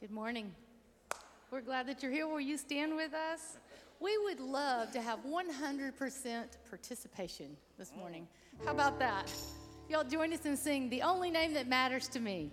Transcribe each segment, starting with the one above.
Good morning. We're glad that you're here. Will you stand with us? We would love to have 100% participation this morning. How about that? Y'all join us and sing The Only Name That Matters to Me.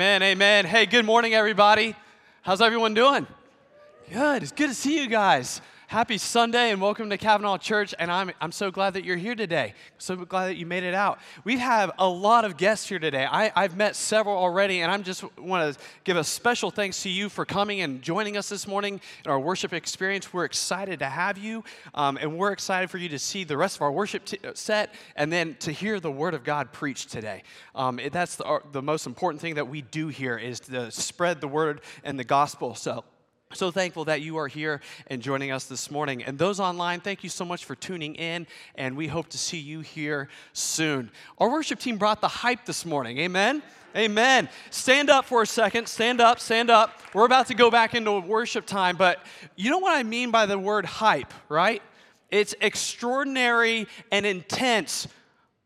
Amen. Amen. Hey, good morning, everybody. How's everyone doing? Good. It's good to see you guys. Happy Sunday and welcome to Cavanaugh Church. And I'm, I'm so glad that you're here today. So glad that you made it out. We have a lot of guests here today. I, I've met several already, and I'm just want to give a special thanks to you for coming and joining us this morning in our worship experience. We're excited to have you, um, and we're excited for you to see the rest of our worship t- set and then to hear the Word of God preached today. Um, it, that's the, our, the most important thing that we do here is to spread the Word and the gospel. So, so thankful that you are here and joining us this morning. And those online, thank you so much for tuning in, and we hope to see you here soon. Our worship team brought the hype this morning. Amen. Amen. Stand up for a second. Stand up, stand up. We're about to go back into worship time, but you know what I mean by the word hype, right? It's extraordinary and intense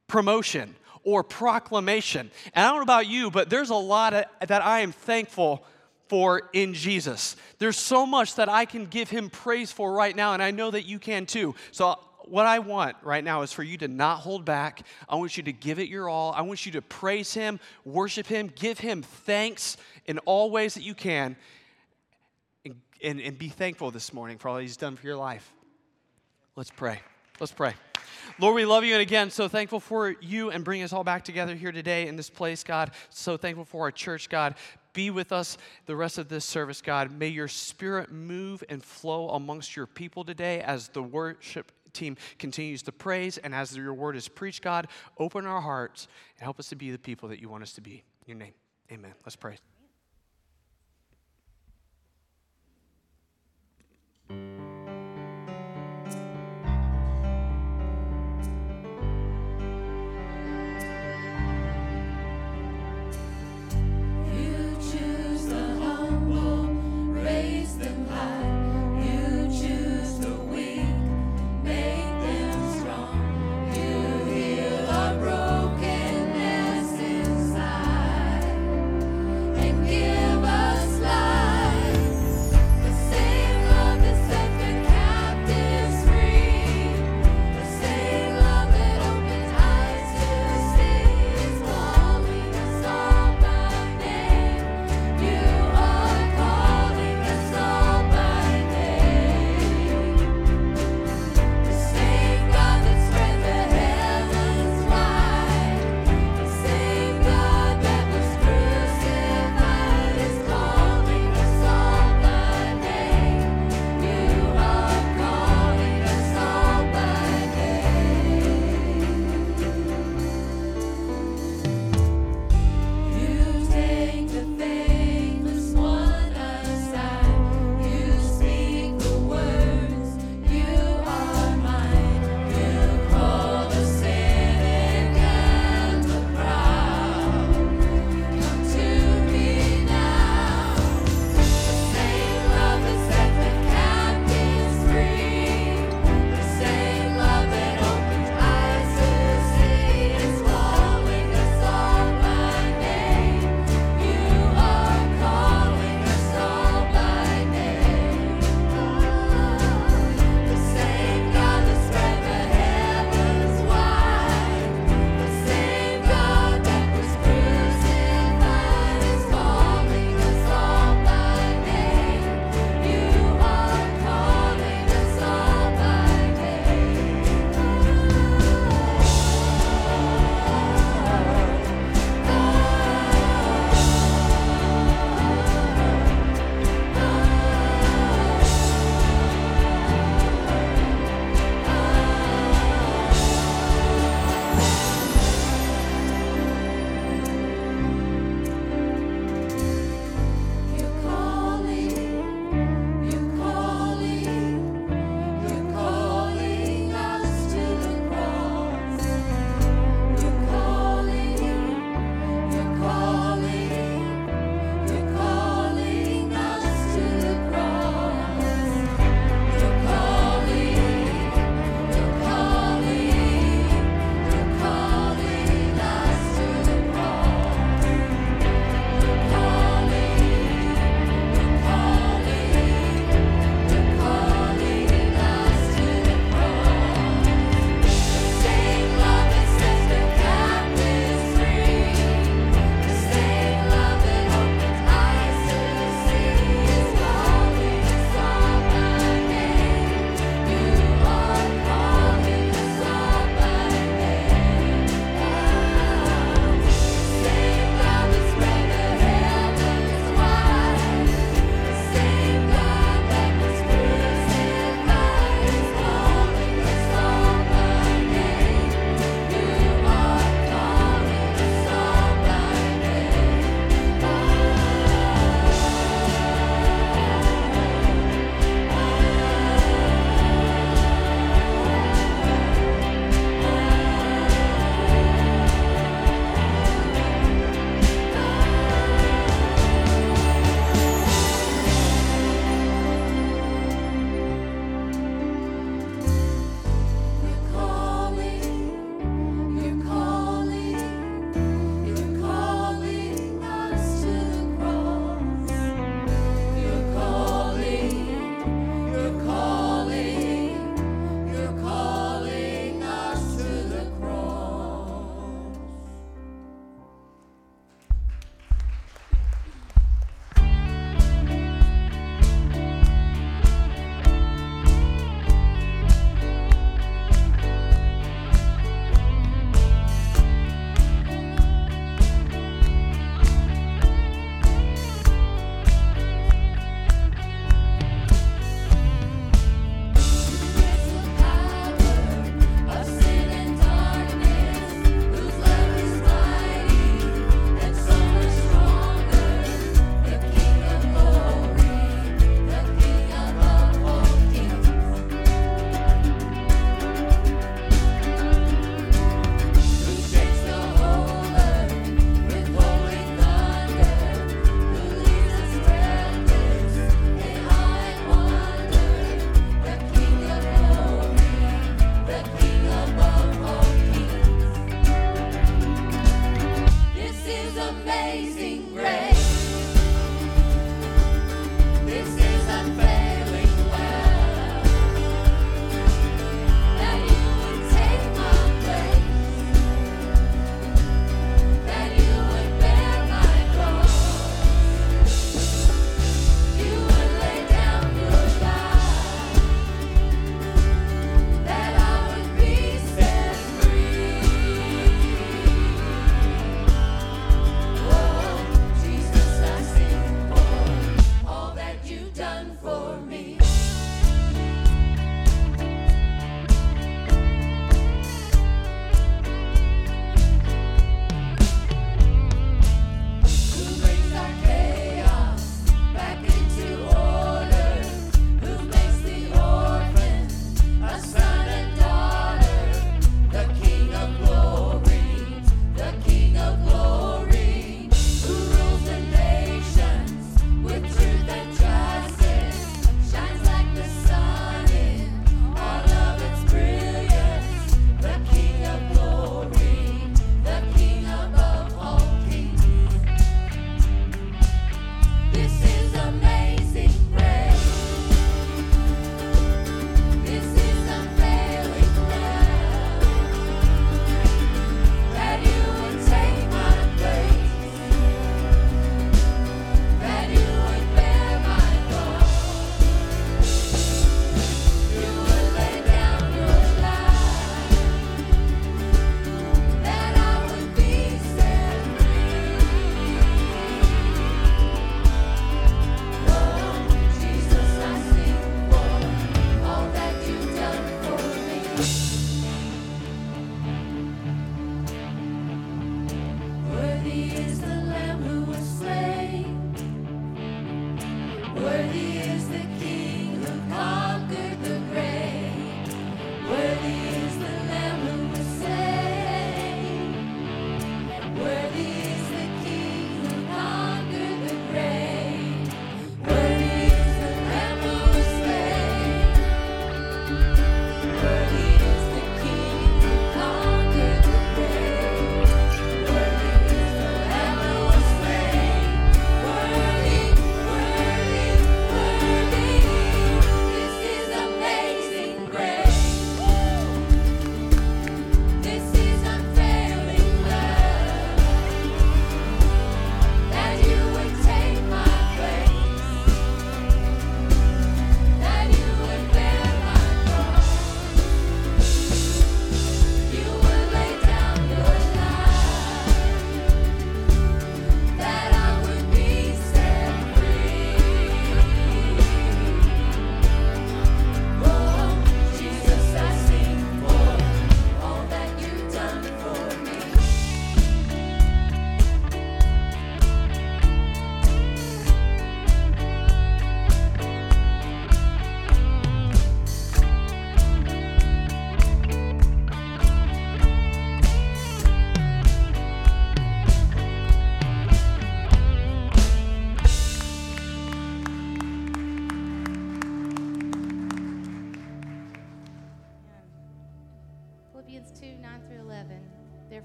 promotion or proclamation. And I don't know about you, but there's a lot of, that I am thankful for in Jesus. There's so much that I can give him praise for right now, and I know that you can too. So, what I want right now is for you to not hold back. I want you to give it your all. I want you to praise him, worship him, give him thanks in all ways that you can, and, and, and be thankful this morning for all he's done for your life. Let's pray. Let's pray. Lord, we love you, and again, so thankful for you and bringing us all back together here today in this place, God. So thankful for our church, God. Be with us the rest of this service, God. May your spirit move and flow amongst your people today as the worship team continues to praise and as your word is preached, God. Open our hearts and help us to be the people that you want us to be. In your name, amen. Let's pray.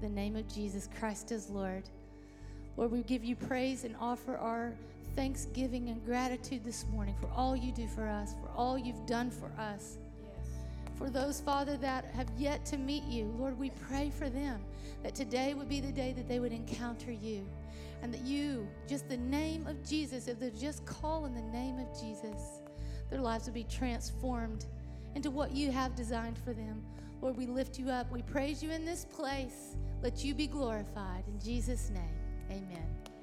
The name of Jesus Christ as Lord. Lord, we give you praise and offer our thanksgiving and gratitude this morning for all you do for us, for all you've done for us. For those, Father, that have yet to meet you, Lord, we pray for them that today would be the day that they would encounter you and that you, just the name of Jesus, if they just call in the name of Jesus, their lives would be transformed into what you have designed for them. Lord, we lift you up. We praise you in this place. Let you be glorified. In Jesus' name, amen.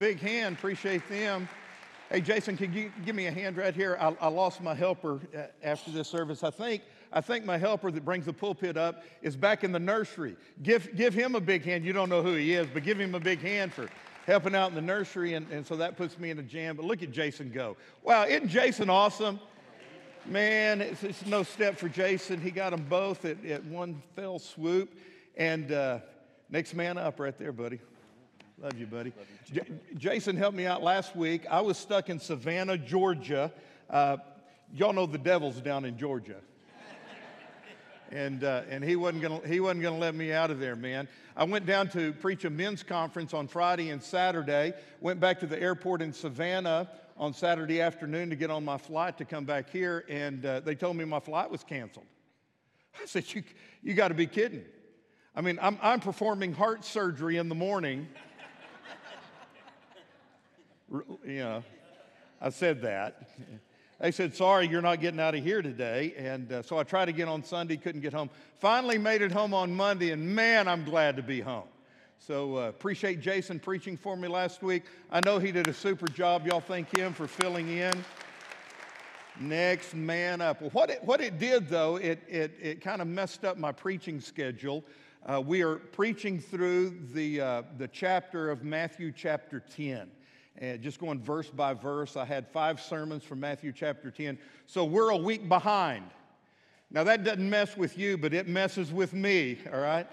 Big hand, appreciate them. Hey, Jason, can you give me a hand right here? I, I lost my helper uh, after this service. I think, I think my helper that brings the pulpit up is back in the nursery. Give, give him a big hand. You don't know who he is, but give him a big hand for helping out in the nursery. And, and so that puts me in a jam. But look at Jason go. Wow, isn't Jason awesome? Man, it's, it's no step for Jason. He got them both at, at one fell swoop. And uh, next man up right there, buddy. Love you, buddy. J- Jason helped me out last week. I was stuck in Savannah, Georgia. Uh, y'all know the devil's down in Georgia. and, uh, and he wasn't gonna he wasn't gonna let me out of there, man. I went down to preach a men's conference on Friday and Saturday. Went back to the airport in Savannah on Saturday afternoon to get on my flight to come back here, and uh, they told me my flight was canceled. I said, "You you got to be kidding!" I mean, I'm, I'm performing heart surgery in the morning you know, I said that. They said, sorry, you're not getting out of here today. And uh, so I tried again on Sunday, couldn't get home. Finally made it home on Monday, and man, I'm glad to be home. So uh, appreciate Jason preaching for me last week. I know he did a super job. Y'all thank him for filling in. Next man up. Well, what it, what it did, though, it, it, it kind of messed up my preaching schedule. Uh, we are preaching through the, uh, the chapter of Matthew, chapter 10 and just going verse by verse. I had five sermons from Matthew chapter 10. So we're a week behind. Now that doesn't mess with you, but it messes with me, all right?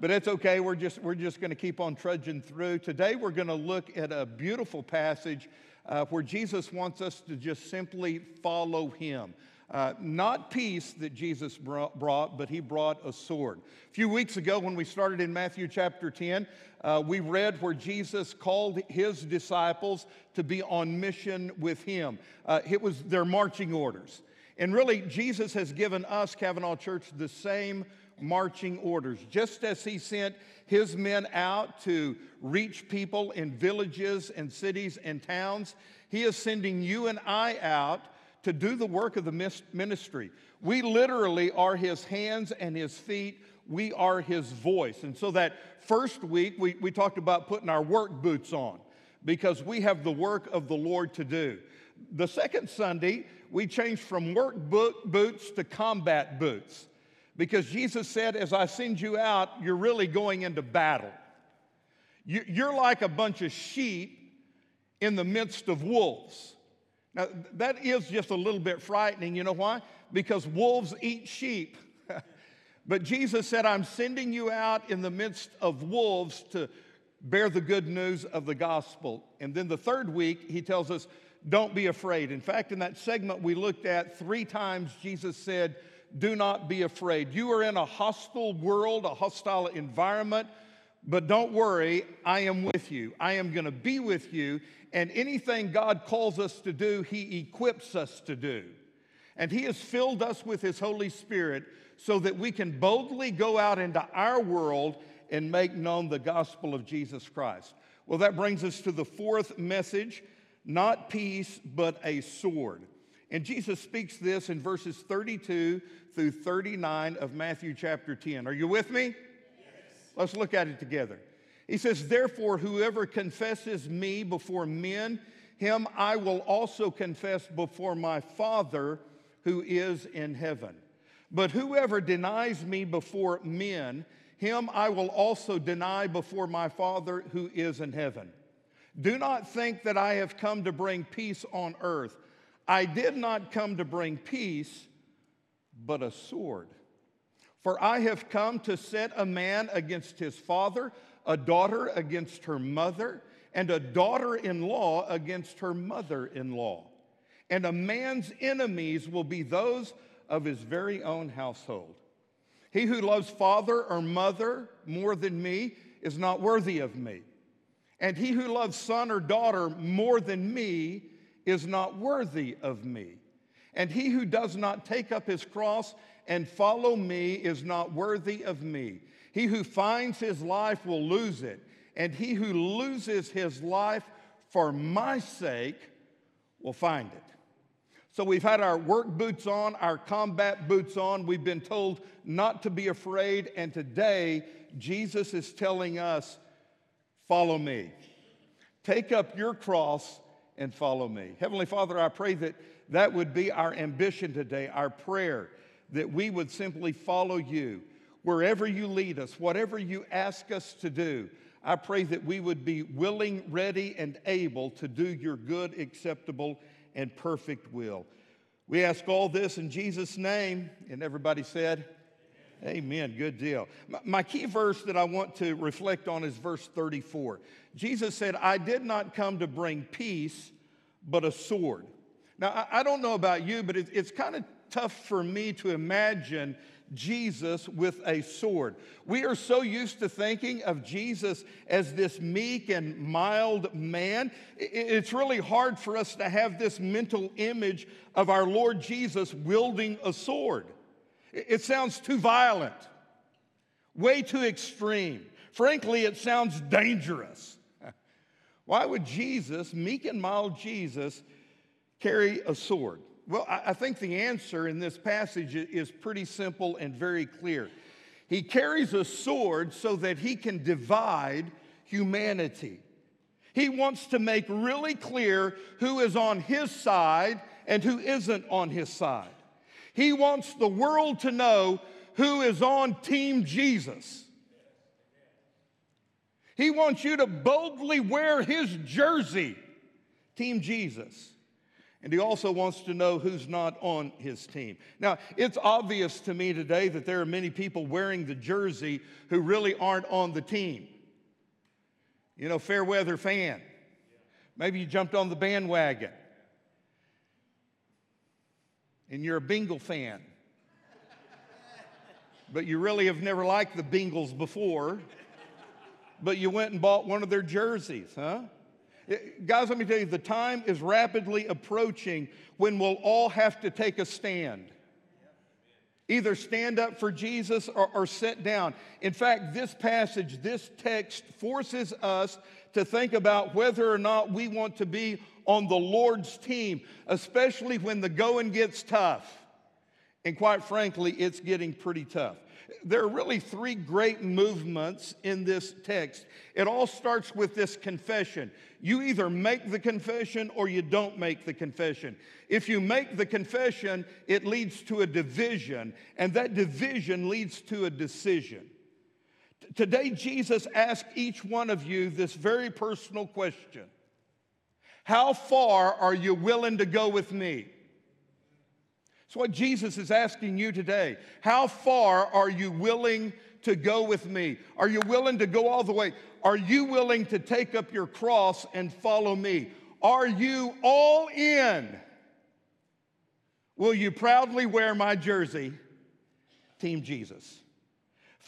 But it's okay. We're just, we're just going to keep on trudging through. Today we're going to look at a beautiful passage uh, where Jesus wants us to just simply follow him. Uh, not peace that Jesus brought, but he brought a sword. A few weeks ago, when we started in Matthew chapter 10, uh, we read where Jesus called his disciples to be on mission with him. Uh, it was their marching orders. And really, Jesus has given us, Cavanaugh Church, the same marching orders. Just as he sent his men out to reach people in villages and cities and towns, he is sending you and I out to do the work of the ministry. We literally are his hands and his feet. We are his voice. And so that first week, we, we talked about putting our work boots on because we have the work of the Lord to do. The second Sunday, we changed from work boots to combat boots because Jesus said, As I send you out, you're really going into battle. You're like a bunch of sheep in the midst of wolves. Now, that is just a little bit frightening. You know why? Because wolves eat sheep. but Jesus said, I'm sending you out in the midst of wolves to bear the good news of the gospel. And then the third week, he tells us, don't be afraid. In fact, in that segment we looked at, three times Jesus said, Do not be afraid. You are in a hostile world, a hostile environment, but don't worry, I am with you. I am going to be with you. And anything God calls us to do, He equips us to do. And He has filled us with His Holy Spirit so that we can boldly go out into our world and make known the gospel of Jesus Christ. Well, that brings us to the fourth message not peace, but a sword. And Jesus speaks this in verses 32 through 39 of Matthew chapter 10. Are you with me? Let's look at it together. He says, Therefore, whoever confesses me before men, him I will also confess before my Father who is in heaven. But whoever denies me before men, him I will also deny before my Father who is in heaven. Do not think that I have come to bring peace on earth. I did not come to bring peace, but a sword. For I have come to set a man against his father, a daughter against her mother, and a daughter in law against her mother in law. And a man's enemies will be those of his very own household. He who loves father or mother more than me is not worthy of me. And he who loves son or daughter more than me is not worthy of me. And he who does not take up his cross and follow me is not worthy of me. He who finds his life will lose it, and he who loses his life for my sake will find it. So we've had our work boots on, our combat boots on. We've been told not to be afraid, and today Jesus is telling us, Follow me. Take up your cross and follow me. Heavenly Father, I pray that that would be our ambition today, our prayer, that we would simply follow you wherever you lead us, whatever you ask us to do. I pray that we would be willing, ready, and able to do your good, acceptable, and perfect will. We ask all this in Jesus' name. And everybody said, Amen. Good deal. My, key verse that I want to reflect on is verse 34. Jesus said, I did not come to bring peace, but a sword. Now, I don't know about you, but it's kind of tough for me to imagine Jesus with a sword. We are so used to thinking of Jesus as this meek and mild man. It's really hard for us to have this mental image of our Lord Jesus wielding a sword. It sounds too violent, way too extreme. Frankly, it sounds dangerous. Why would Jesus, meek and mild Jesus, carry a sword? Well, I think the answer in this passage is pretty simple and very clear. He carries a sword so that he can divide humanity. He wants to make really clear who is on his side and who isn't on his side. He wants the world to know who is on Team Jesus. He wants you to boldly wear his jersey, Team Jesus. And he also wants to know who's not on his team. Now, it's obvious to me today that there are many people wearing the jersey who really aren't on the team. You know, fair weather fan. Maybe you jumped on the bandwagon and you're a Bengal fan. But you really have never liked the Bengals before, but you went and bought one of their jerseys, huh? Guys, let me tell you, the time is rapidly approaching when we'll all have to take a stand. Either stand up for Jesus or, or sit down. In fact, this passage, this text forces us to think about whether or not we want to be on the Lord's team, especially when the going gets tough. And quite frankly, it's getting pretty tough. There are really three great movements in this text. It all starts with this confession. You either make the confession or you don't make the confession. If you make the confession, it leads to a division, and that division leads to a decision. Today, Jesus asked each one of you this very personal question How far are you willing to go with me? It's what Jesus is asking you today. How far are you willing to go with me? Are you willing to go all the way? Are you willing to take up your cross and follow me? Are you all in? Will you proudly wear my jersey, Team Jesus?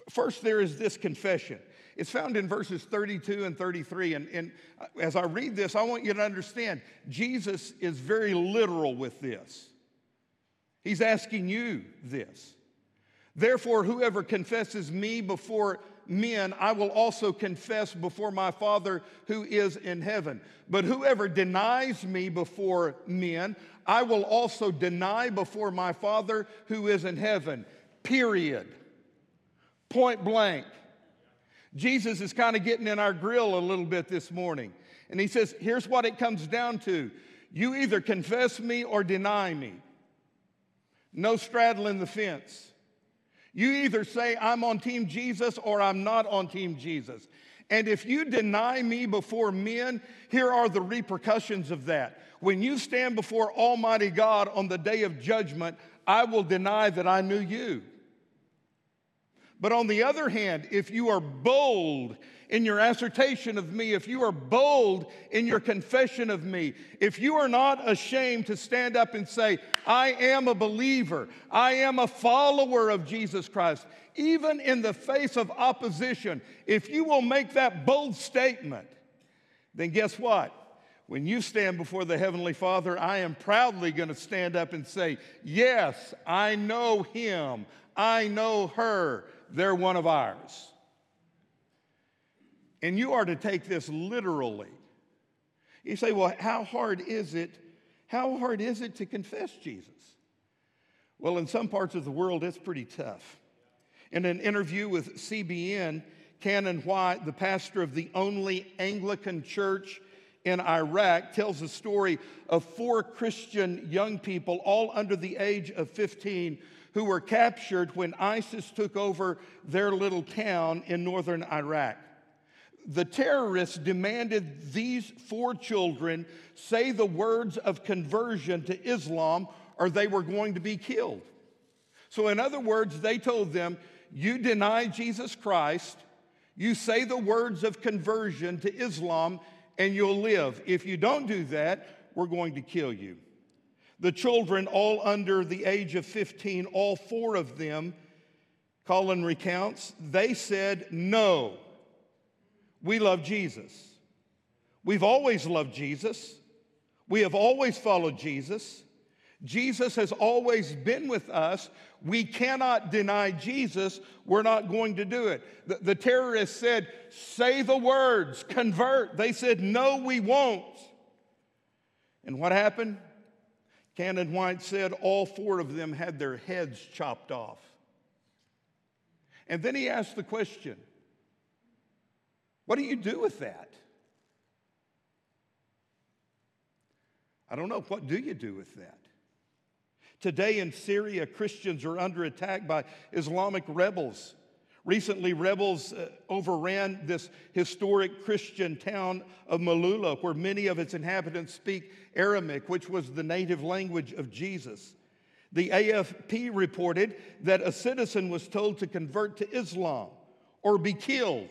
First, there is this confession. It's found in verses 32 and 33. And, and uh, as I read this, I want you to understand Jesus is very literal with this. He's asking you this. Therefore, whoever confesses me before men, I will also confess before my Father who is in heaven. But whoever denies me before men, I will also deny before my Father who is in heaven. Period. Point blank. Jesus is kind of getting in our grill a little bit this morning. And he says, here's what it comes down to you either confess me or deny me. No straddling the fence. You either say, I'm on Team Jesus or I'm not on Team Jesus. And if you deny me before men, here are the repercussions of that. When you stand before Almighty God on the day of judgment, I will deny that I knew you. But on the other hand, if you are bold in your assertion of me, if you are bold in your confession of me, if you are not ashamed to stand up and say, I am a believer, I am a follower of Jesus Christ, even in the face of opposition, if you will make that bold statement, then guess what? When you stand before the Heavenly Father, I am proudly going to stand up and say, Yes, I know him, I know her, they're one of ours. And you are to take this literally. You say, well, how hard is it? How hard is it to confess Jesus? Well, in some parts of the world, it's pretty tough. In an interview with CBN, Canon White, the pastor of the only Anglican church in Iraq, tells the story of four Christian young people, all under the age of 15, who were captured when ISIS took over their little town in northern Iraq the terrorists demanded these four children say the words of conversion to Islam or they were going to be killed. So, in other words, they told them, You deny Jesus Christ, you say the words of conversion to Islam, and you'll live. If you don't do that, we're going to kill you. The children, all under the age of 15, all four of them, Colin recounts, they said no. We love Jesus. We've always loved Jesus. We have always followed Jesus. Jesus has always been with us. We cannot deny Jesus. We're not going to do it. The, the, terrorists said, Say the words, convert. They said, No, we won't. And what happened? Canon White said all four of them had their heads chopped off. And then he asked the question what do you do with that? I don't know. What do you do with that? Today in Syria, Christians are under attack by Islamic rebels. Recently, rebels uh, overran this historic Christian town of Maaloula, where many of its inhabitants speak Aramaic, which was the native language of Jesus. The AFP reported that a citizen was told to convert to Islam or be killed.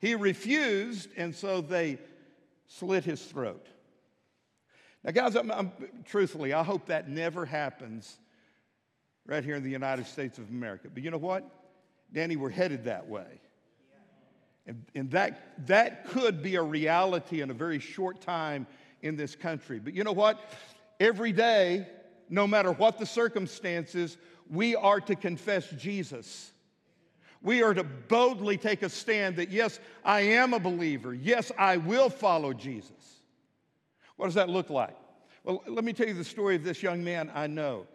He refused, and so they slit his throat. Now, guys, I'm, I'm, truthfully, I hope that never happens right here in the United States of America. But you know what? Danny, we're headed that way. And, and that, that could be a reality in a very short time in this country. But you know what? Every day, no matter what the circumstances, we are to confess Jesus. We are to boldly take a stand that, yes, I am a believer. Yes, I will follow Jesus. What does that look like? Well, let me tell you the story of this young man I know.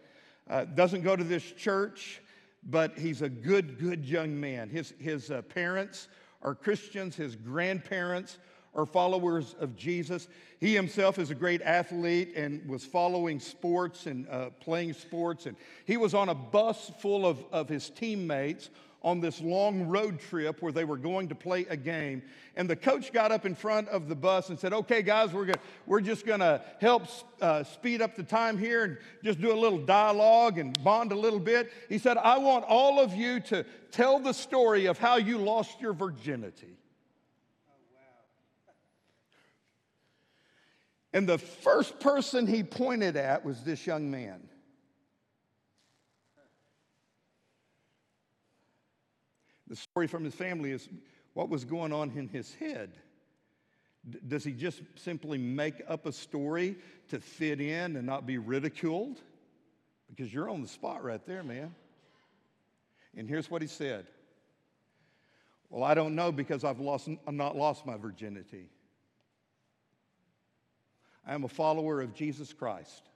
Uh, doesn't go to this church, but he's a good, good young man. His, his uh, parents are Christians, his grandparents are followers of Jesus. He himself is a great athlete and was following sports and uh, playing sports. And he was on a bus full of, of his teammates on this long road trip where they were going to play a game. And the coach got up in front of the bus and said, Okay, guys, we're, gonna, we're just going to help uh, speed up the time here and just do a little dialogue and bond a little bit. He said, I want all of you to tell the story of how you lost your virginity. And the first person he pointed at was this young man. The story from his family is what was going on in his head. D- does he just simply make up a story to fit in and not be ridiculed? Because you're on the spot right there, man. And here's what he said Well, I don't know because I've, lost, I've not lost my virginity. I am a follower of Jesus Christ.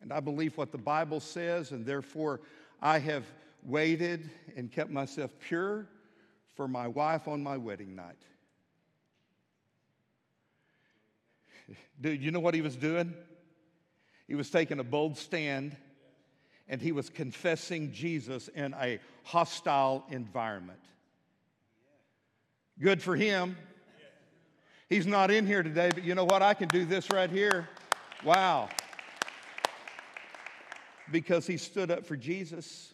And I believe what the Bible says, and therefore I have waited and kept myself pure for my wife on my wedding night. Dude, you know what he was doing? He was taking a bold stand and he was confessing Jesus in a hostile environment. Good for him. He's not in here today, but you know what? I can do this right here. Wow. Because he stood up for Jesus.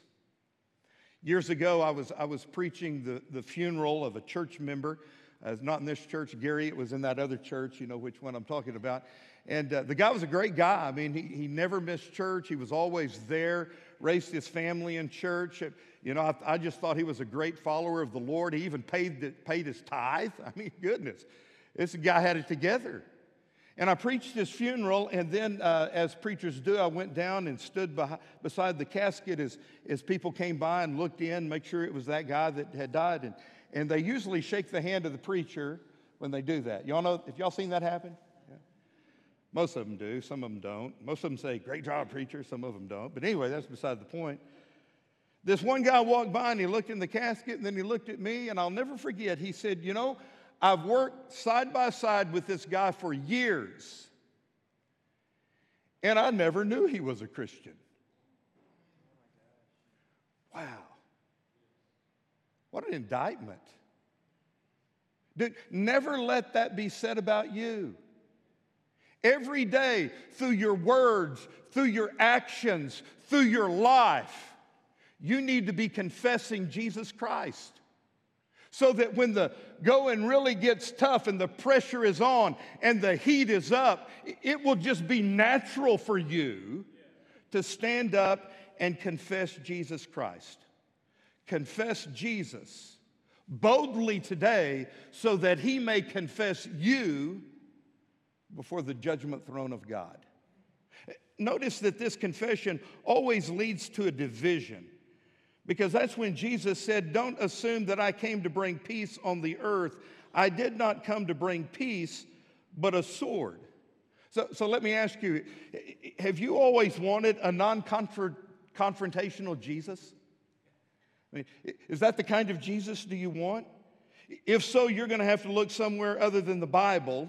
Years ago, I was, I was preaching the, the funeral of a church member. Uh, not in this church, Gary. It was in that other church. You know which one I'm talking about. And uh, the guy was a great guy. I mean, he, he never missed church. He was always there, raised his family in church. You know, I, I just thought he was a great follower of the Lord. He even paid, the, paid his tithe. I mean, goodness, this guy had it together. And I preached his funeral, and then, uh, as preachers do, I went down and stood behind, beside the casket as, as people came by and looked in, make sure it was that guy that had died. And, and they usually shake the hand of the preacher when they do that. Y'all know, if y'all seen that happen? Yeah. Most of them do, some of them don't. Most of them say, Great job, preacher, some of them don't. But anyway, that's beside the point. This one guy walked by and he looked in the casket and then he looked at me, and I'll never forget. He said, You know, I've worked side by side with this guy for years, and I never knew he was a Christian. Wow. What an indictment. Dude, never let that be said about you. Every day, through your words, through your actions, through your life, you need to be confessing Jesus Christ. So that when the going really gets tough and the pressure is on and the heat is up, it will just be natural for you to stand up and confess Jesus Christ. Confess Jesus boldly today so that he may confess you before the judgment throne of God. Notice that this confession always leads to a division. Because that's when Jesus said, Don't assume that I came to bring peace on the earth. I did not come to bring peace, but a sword. So, so let me ask you have you always wanted a non confrontational Jesus? I mean, is that the kind of Jesus do you want? If so, you're going to have to look somewhere other than the Bible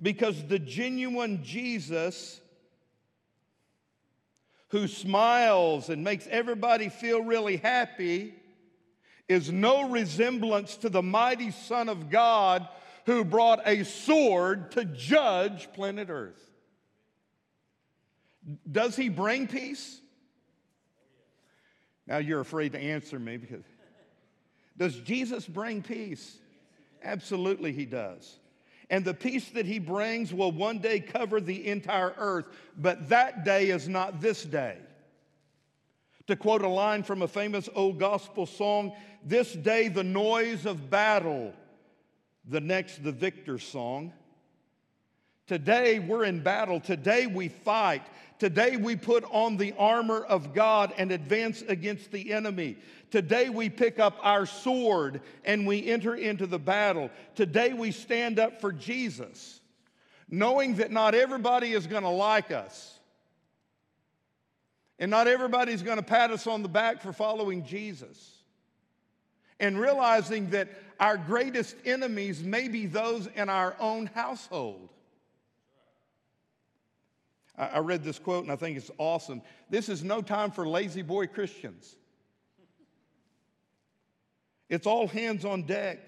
because the genuine Jesus who smiles and makes everybody feel really happy is no resemblance to the mighty Son of God who brought a sword to judge planet Earth. Does he bring peace? Now you're afraid to answer me because does Jesus bring peace? Absolutely, he does. And the peace that he brings will one day cover the entire earth, but that day is not this day. To quote a line from a famous old gospel song, this day the noise of battle, the next the victor's song. Today we're in battle. Today we fight. Today we put on the armor of God and advance against the enemy. Today we pick up our sword and we enter into the battle. Today we stand up for Jesus, knowing that not everybody is going to like us. And not everybody's going to pat us on the back for following Jesus. And realizing that our greatest enemies may be those in our own household. I read this quote and I think it's awesome. This is no time for La-Z-Boy Christians. It's all hands on deck.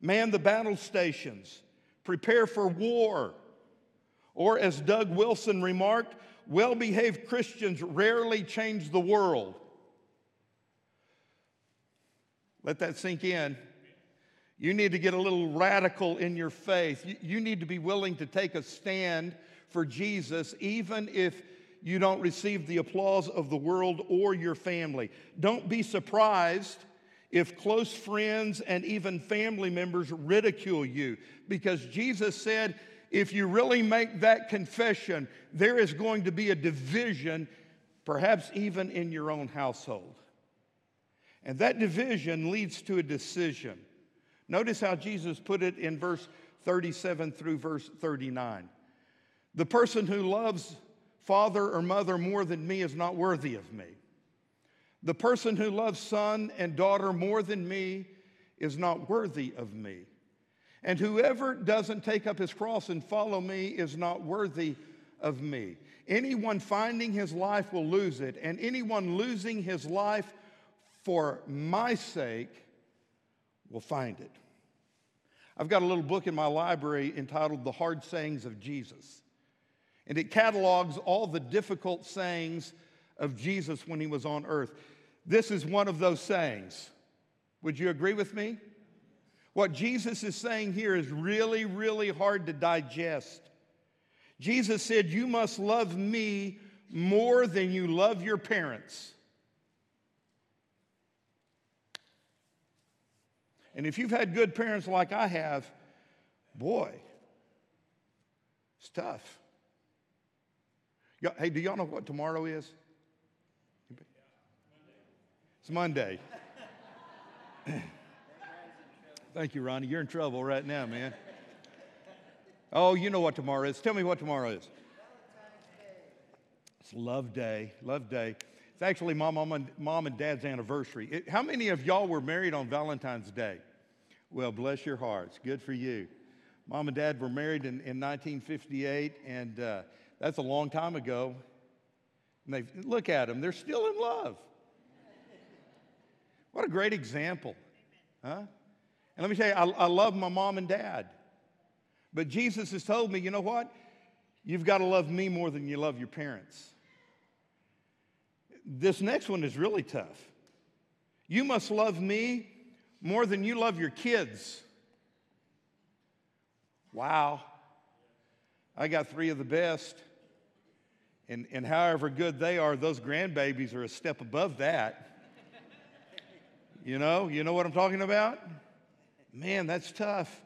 Man the battle stations. Prepare for war. Or, as Doug Wilson remarked, well behaved Christians rarely change the world. Let that sink in. You need to get a little radical in your faith. You, need to be willing to take a stand for Jesus, even if you don't receive the applause of the world or your family. Don't be surprised if close friends and even family members ridicule you, because Jesus said, if you really make that confession, there is going to be a division, perhaps even in your own household. And that division leads to a decision. Notice how Jesus put it in verse 37 through verse 39. The person who loves father or mother more than me is not worthy of me. The person who loves son and daughter more than me is not worthy of me. And whoever doesn't take up his cross and follow me is not worthy of me. Anyone finding his life will lose it, and anyone losing his life for my sake will find it. I've got a little book in my library entitled The Hard Sayings of Jesus. And it catalogs all the difficult sayings of Jesus when he was on earth. This is one of those sayings. Would you agree with me? What Jesus is saying here is really, really hard to digest. Jesus said, You must love me more than you love your parents. And if you've had good parents like I have, boy, it's tough. Hey, do y'all know what tomorrow is? It's Monday. Thank you, Ronnie. You're in trouble right now, man. Oh, you know what tomorrow is. Tell me what tomorrow is. It's Love Day. Love Day. It's actually my mom and, mom and dad's anniversary. It- how many of y'all were married on Valentine's Day? Well, bless your hearts. Good for you. Mom and dad were married in, in 1958, and uh, that's a long time ago. And they look at them; they're still in love. What a great example, huh? And let me tell you, I, I love my mom and dad, but Jesus has told me, you know what? You've got to love me more than you love your parents. This next one is really tough. You must love me more than you love your kids. Wow. I got three of the best. And, and however good they are, those grandbabies are a step above that. You know, you know what I'm talking about? Man, that's tough.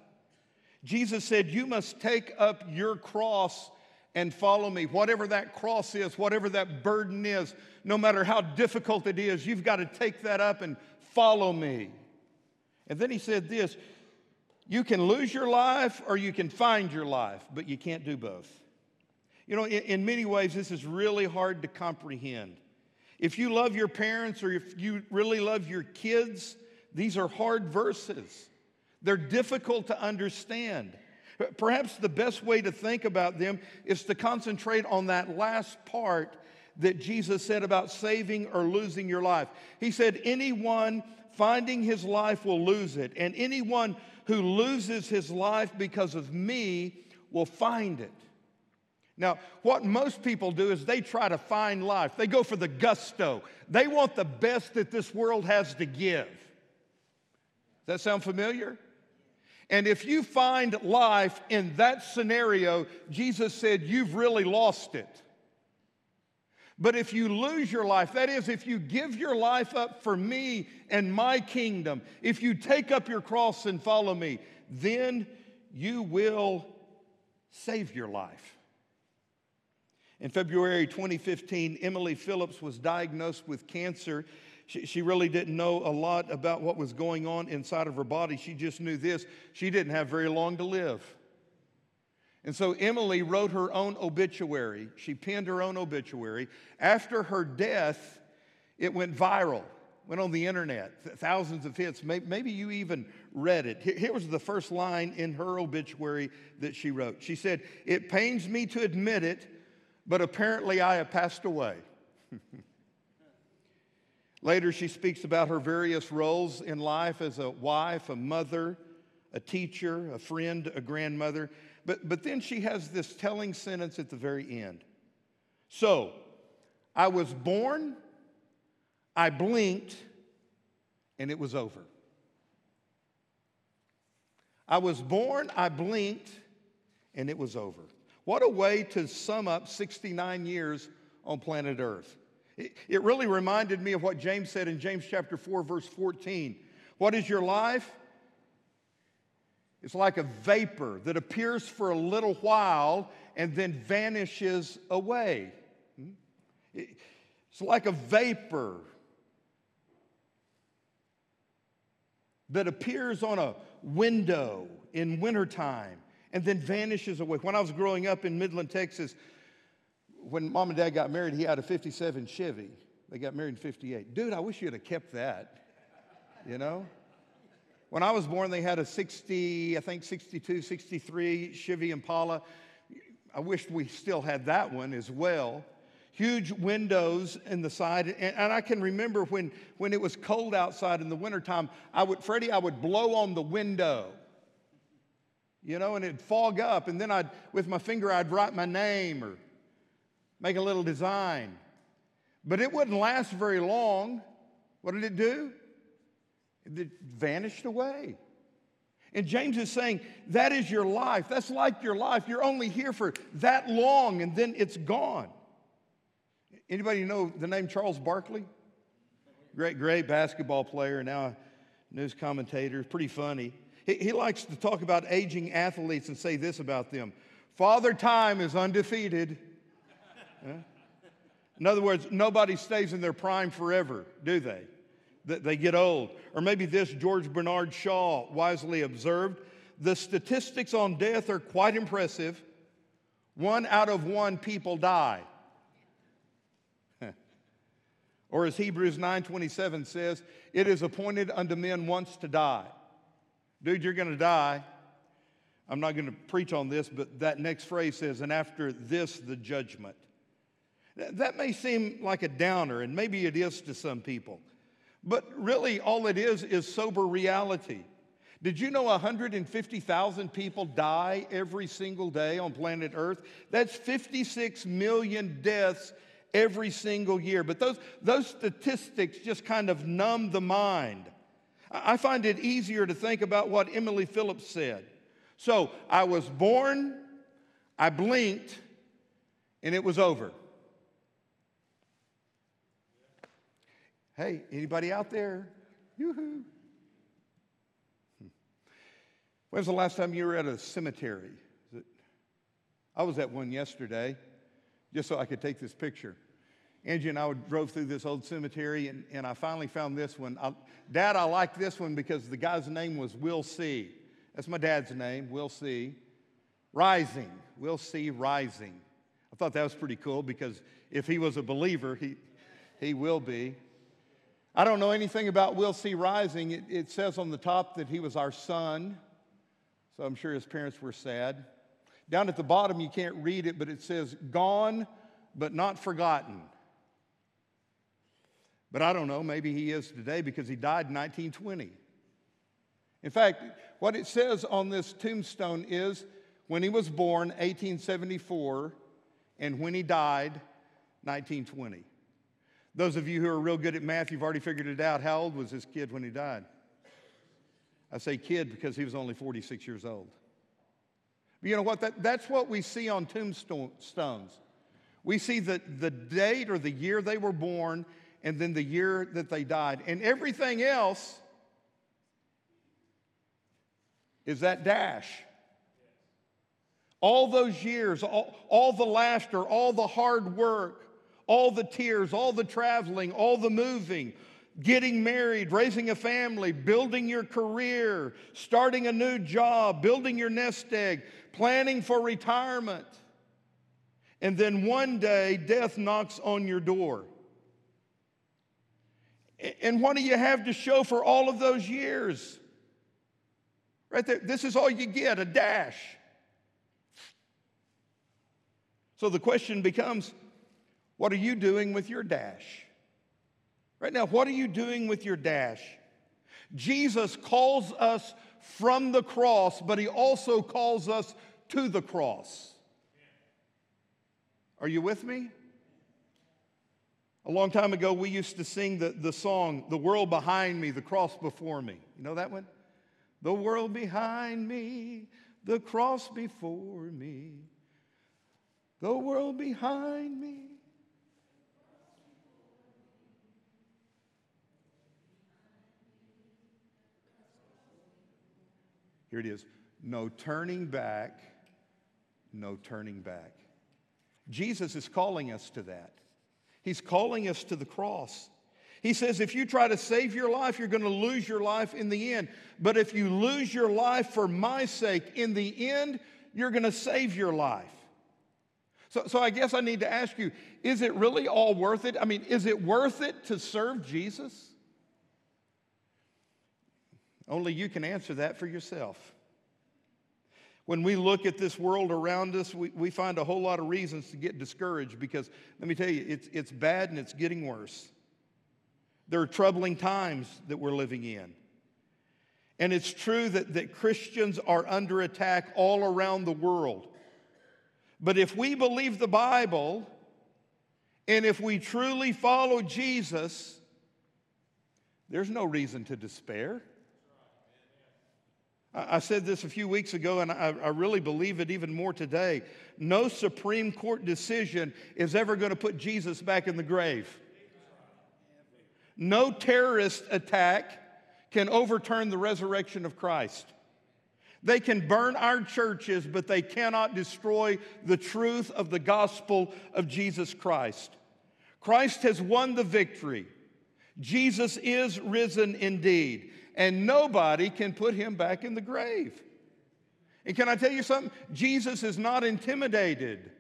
Jesus said, You must take up your cross and follow me. Whatever that cross is, whatever that burden is, no matter how difficult it is, you've got to take that up and follow me. And then he said this you can lose your life or you can find your life, but you can't do both. You know, in, in many ways, this is really hard to comprehend. If you love your parents or if you really love your kids, these are hard verses. They're difficult to understand. Perhaps the best way to think about them is to concentrate on that last part that Jesus said about saving or losing your life. He said, Anyone finding his life will lose it, and anyone who loses his life because of me will find it. Now, what most people do is they try to find life. They go for the gusto. They want the best that this world has to give. Does that sound familiar? And if you find life in that scenario, Jesus said, you've really lost it. But if you lose your life, that is, if you give your life up for me and my kingdom, if you take up your cross and follow me, then you will save your life. In February 2015, Emily Phillips was diagnosed with cancer. She, really didn't know a lot about what was going on inside of her body. She just knew this she didn't have very long to live. And so Emily wrote her own obituary. She penned her own obituary. After her death, it went viral, went on the internet, thousands of hits. Maybe you even read it. Here was the first line in her obituary that she wrote. She said, It pains me to admit it, but apparently I have passed away. Later, she speaks about her various roles in life as a wife, a mother, a teacher, a friend, a grandmother. But, but then she has this telling sentence at the very end. So, I was born, I blinked, and it was over. I was born, I blinked, and it was over. What a way to sum up 69 years on planet Earth. It, it really reminded me of what James said in James chapter 4, verse 14. What is your life? It's like a vapor that appears for a little while and then vanishes away. Hmm? It's like a vapor. that appears on a window in wintertime and then vanishes away. When I was growing up in Midland, Texas, when mom and dad got married, he had a 57 Chevy. They got married in 58. Dude, I wish you'd have kept that, you know? When I was born, they had a 60, I think 62, 63 Chevy Impala. I wish we still had that one as well. Huge windows in the side. And, and I can remember when, when it was cold outside in the wintertime, I would, Freddie, I would blow on the window, you know, and it'd fog up. And then I'd, with my finger, I'd write my name or make a little design. But it wouldn't last very long. What did it do? It vanished away. And James is saying that is your life. That's like your life. You're only here for that long and then it's gone. Anybody know the name Charles Barkley? Great, great basketball player, now a news commentator, pretty funny. He, he likes to talk about aging athletes and say this about them Father Time is undefeated. In other words, nobody stays in their prime forever, do they? They get old. Or maybe this George Bernard Shaw wisely observed the statistics on death are quite impressive. One out of one people die. or as Hebrews 9:27 says, it is appointed unto men once to die. Dude, you're going to die. I'm not going to preach on this, but that next phrase says, and after this, the judgment. That may seem like a downer, and maybe it is to some people. But really, all it is is sober reality. Did you know 150,000 people die every single day on planet Earth? That's 56 million deaths every single year. But those, those statistics just kind of numb the mind. I find it easier to think about what Emily Phillips said. So I was born, I blinked, and it was over. Hey, anybody out there? Yoo-hoo. Hmm. When's the last time you were at a cemetery? I was at one yesterday, just so I could take this picture. Angie and I drove through this old cemetery, and, and I finally found this one. I, dad, I like this one because the guy's name was Will C. That's my dad's name, Will C. Rising, Will C. Rising. I thought that was pretty cool because if he was a believer, he, he will be. I don't know anything about Will C. Rising. It, it, says on the top that he was our son, so I'm sure his parents were sad. Down at the bottom, you can't read it, but it says, Gone but not forgotten. But I don't know, maybe he is today because he died in 1920. In fact, what it says on this tombstone is when he was born, 1874, and when he died, 1920. Those of you who are real good at math, you've already figured it out. How old was this kid when he died? I say kid because he was only 46 years old. But you know what? That, that's what we see on tombstones. We see the, the date or the year they were born and then the year that they died. And everything else is that dash. All those years, all, all the laughter, all the hard work, all the tears, all the traveling, all the moving, getting married, raising a family, building your career, starting a new job, building your nest egg, planning for retirement. And then one day, death knocks on your door. And what do you have to show for all of those years? Right there, this is all you get a dash. So the question becomes what are you doing with your dash? Right now, what are you doing with your dash? Jesus calls us from the cross, but he also calls us to the cross. Are you with me? A long time ago, we used to sing the, the song, The World Behind Me, The Cross Before Me. You know that one? The world behind me, the cross before me. The world behind me, Here it is no turning back, no turning back. Jesus is calling us to that. He's calling us to the cross. He says, if you try to save your life, you're going to lose your life in the end. But if you lose your life for my sake, in the end, you're going to save your life. So, so I guess I need to ask you is it really all worth it? I mean, is it worth it to serve Jesus? Only you can answer that for yourself. When we look at this world around us, we, we find a whole lot of reasons to get discouraged because, let me tell you, it's, it's bad and it's getting worse. There are troubling times that we're living in. And it's true that, that Christians are under attack all around the world. But if we believe the Bible and if we truly follow Jesus, there's no reason to despair. I said this a few weeks ago, and I really believe it even more today. No Supreme Court decision is ever going to put Jesus back in the grave. No terrorist attack can overturn the resurrection of Christ. They can burn our churches, but they cannot destroy the truth of the gospel of Jesus Christ. Christ has won the victory. Jesus is risen indeed, and nobody can put him back in the grave. And can I tell you something? Jesus is not intimidated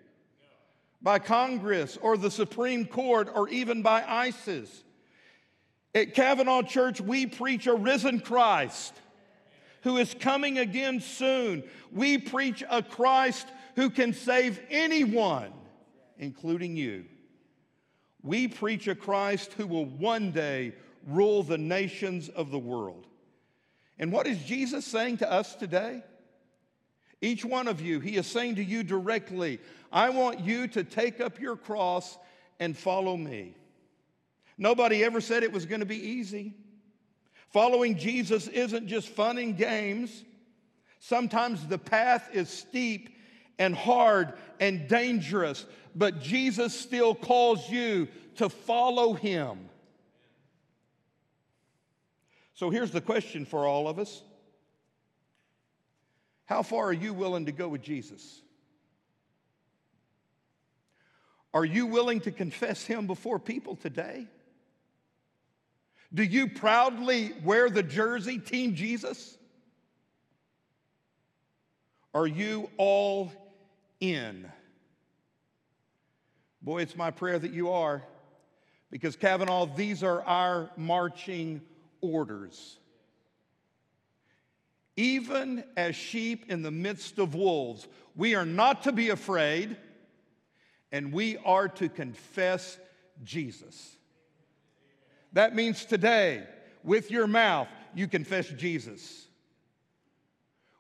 by Congress or the Supreme Court or even by ISIS. At Cavanaugh Church, we preach a risen Christ who is coming again soon. We preach a Christ who can save anyone, including you. We preach a Christ who will one day rule the nations of the world. And what is Jesus saying to us today? Each one of you, he is saying to you directly, I want you to take up your cross and follow me. Nobody ever said it was going to be easy. Following Jesus isn't just fun and games. Sometimes the path is steep and hard and dangerous, but Jesus still calls you to follow him. So here's the question for all of us How far are you willing to go with Jesus? Are you willing to confess him before people today? Do you proudly wear the jersey, Team Jesus? Are you all in? Boy, it's my prayer that you are, because Cavanaugh, these are our marching orders. Even as sheep in the midst of wolves, we are not to be afraid, and we are to confess Jesus. That means today, with your mouth, you confess Jesus.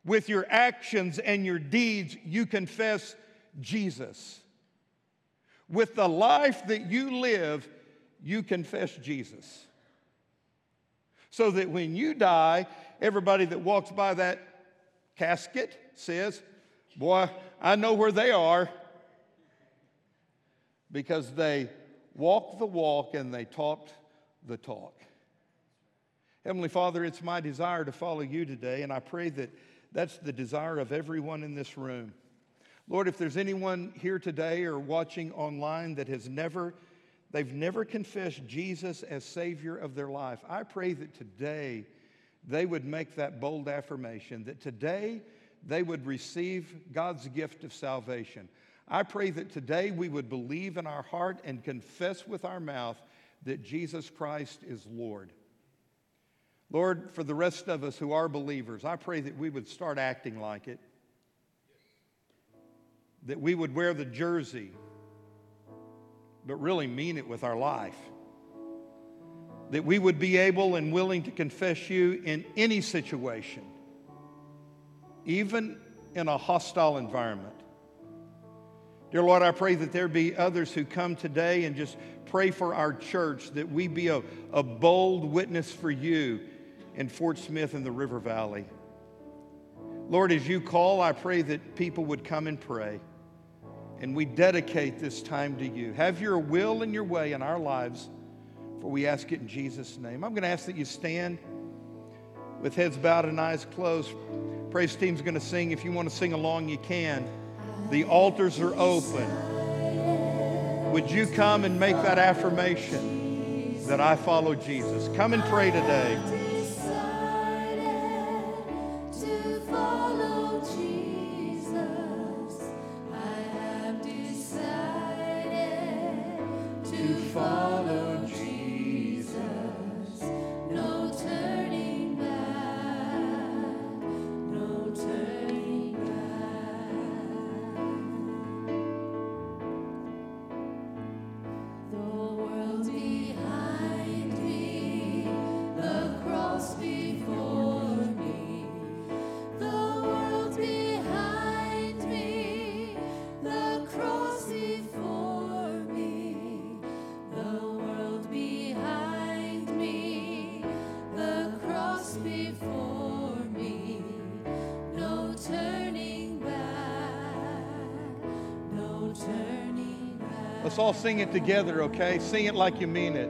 With your actions and your deeds, you confess Jesus. With the life that you live, you confess Jesus. So that when you die, everybody that walks by that casket says, Boy, I know where they are. Because they walked the walk and they talked the talk. Heavenly Father, it's my desire to follow you today, and I pray that that's the desire of everyone in this room. Lord, if there's anyone here today or watching online that has never, they've never confessed Jesus as Savior of their life, I pray that today they would make that bold affirmation, that today they would receive God's gift of salvation. I pray that today we would believe in our heart and confess with our mouth that Jesus Christ is Lord. Lord, for the rest of us who are believers, I pray that we would start acting like it, that we would wear the jersey, but really mean it with our life, that we would be able and willing to confess you in any situation, even in a hostile environment. Dear Lord, I pray that there be others who come today and just pray for our church that we be a, a bold witness for you in Fort Smith and the River Valley. Lord, as you call, I pray that people would come and pray. And we dedicate this time to you. Have your will and your way in our lives, for we ask it in Jesus' name. I'm going to ask that you stand with heads bowed and eyes closed. Praise team's going to sing. If you want to sing along, you can. The altars are open. Would you come and make that affirmation that I follow Jesus. Come and pray today. Let's all sing it together, okay? Sing it like you mean it.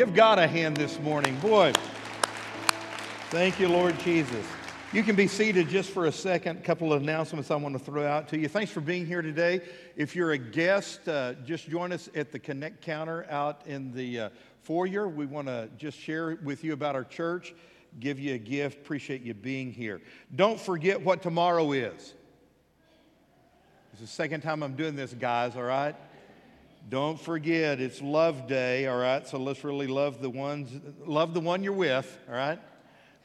Give God a hand this morning. Boy, thank you, Lord Jesus. You can be seated just for a second. A couple of announcements I want to throw out to you. Thanks for being here today. If you're a guest, uh, just join us at the Connect counter out in the uh, foyer. We want to just share with you about our church, give you a gift. Appreciate you being here. Don't forget what tomorrow is. It's the second time I'm doing this, guys, all right? Don't forget, it's Love Day, all right? So let's really love the ones, love the one you're with, all right?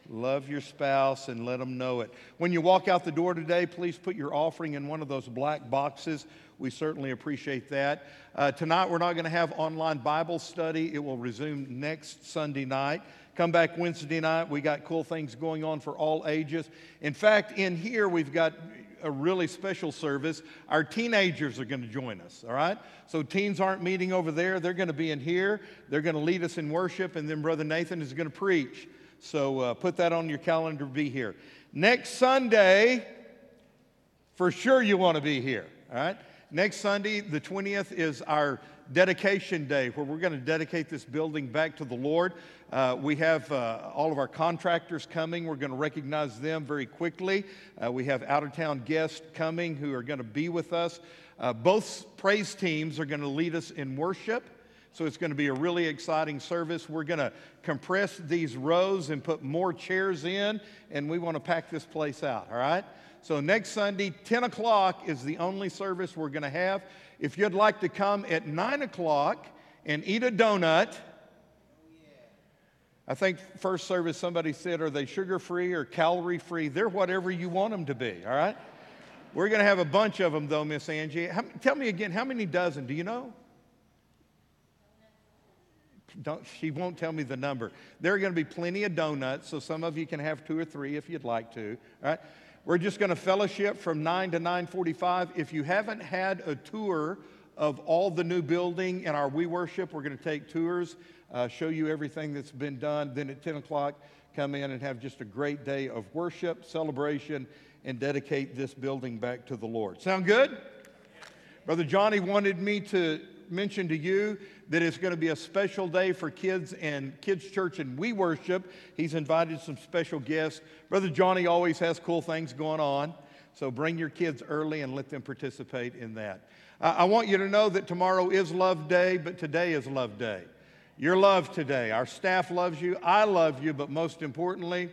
Love your spouse and let them know it. When you walk out the door today, please put your offering in one of those black boxes. We certainly appreciate that. Uh, tonight, we're not going to have online Bible study. It will resume next Sunday night. Come back Wednesday night. We got cool things going on for all ages. In fact, in here, we've got a really special service. Our teenagers are going to join us, all right? So, teens aren't meeting over there. They're going to be in here. They're going to lead us in worship, and then Brother Nathan is going to preach. So, uh, put that on your calendar be here. Next Sunday, for sure you want to be here, all right? Next Sunday, the 20th, is our dedication day where we're going to dedicate this building back to the Lord. Uh, we have uh, all of our contractors coming. We're going to recognize them very quickly. Uh, we have out of town guests coming who are going to be with us. Uh, both praise teams are going to lead us in worship. So it's going to be a really exciting service. We're going to compress these rows and put more chairs in, and we want to pack this place out, all right? So next Sunday, 10 o'clock is the only service we're going to have. If you'd like to come at 9 o'clock and eat a donut, I think first service somebody said, are they sugar free or calorie free? They're whatever you want them to be, all right? We're going to have a bunch of them though, Miss Angie. How, tell me again, how many dozen? Do you know? Don't, she won't tell me the number. There are going to be plenty of donuts, so some of you can have two or three if you'd like to. All right. We're just going to fellowship from 9 to 9:45. If you haven't had a tour of all the new building in our We Worship, we're going to take tours, uh, show you everything that's been done. Then at 10 o'clock, come in and have just a great day of worship, celebration, and dedicate this building back to the Lord. Sound good? Brother Johnny wanted me to mention to you that it's going to be a special day for kids and kids church and we worship. He's invited some special guests. Brother Johnny always has cool things going on. So bring your kids early and let them participate in that. Uh, I want you to know that tomorrow is Love Day, but today is Love Day. You're loved today. Our staff loves you. I love you, but most importantly,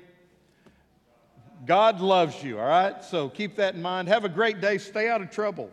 God loves you, all right? So keep that in mind. Have a great day. Stay out of trouble.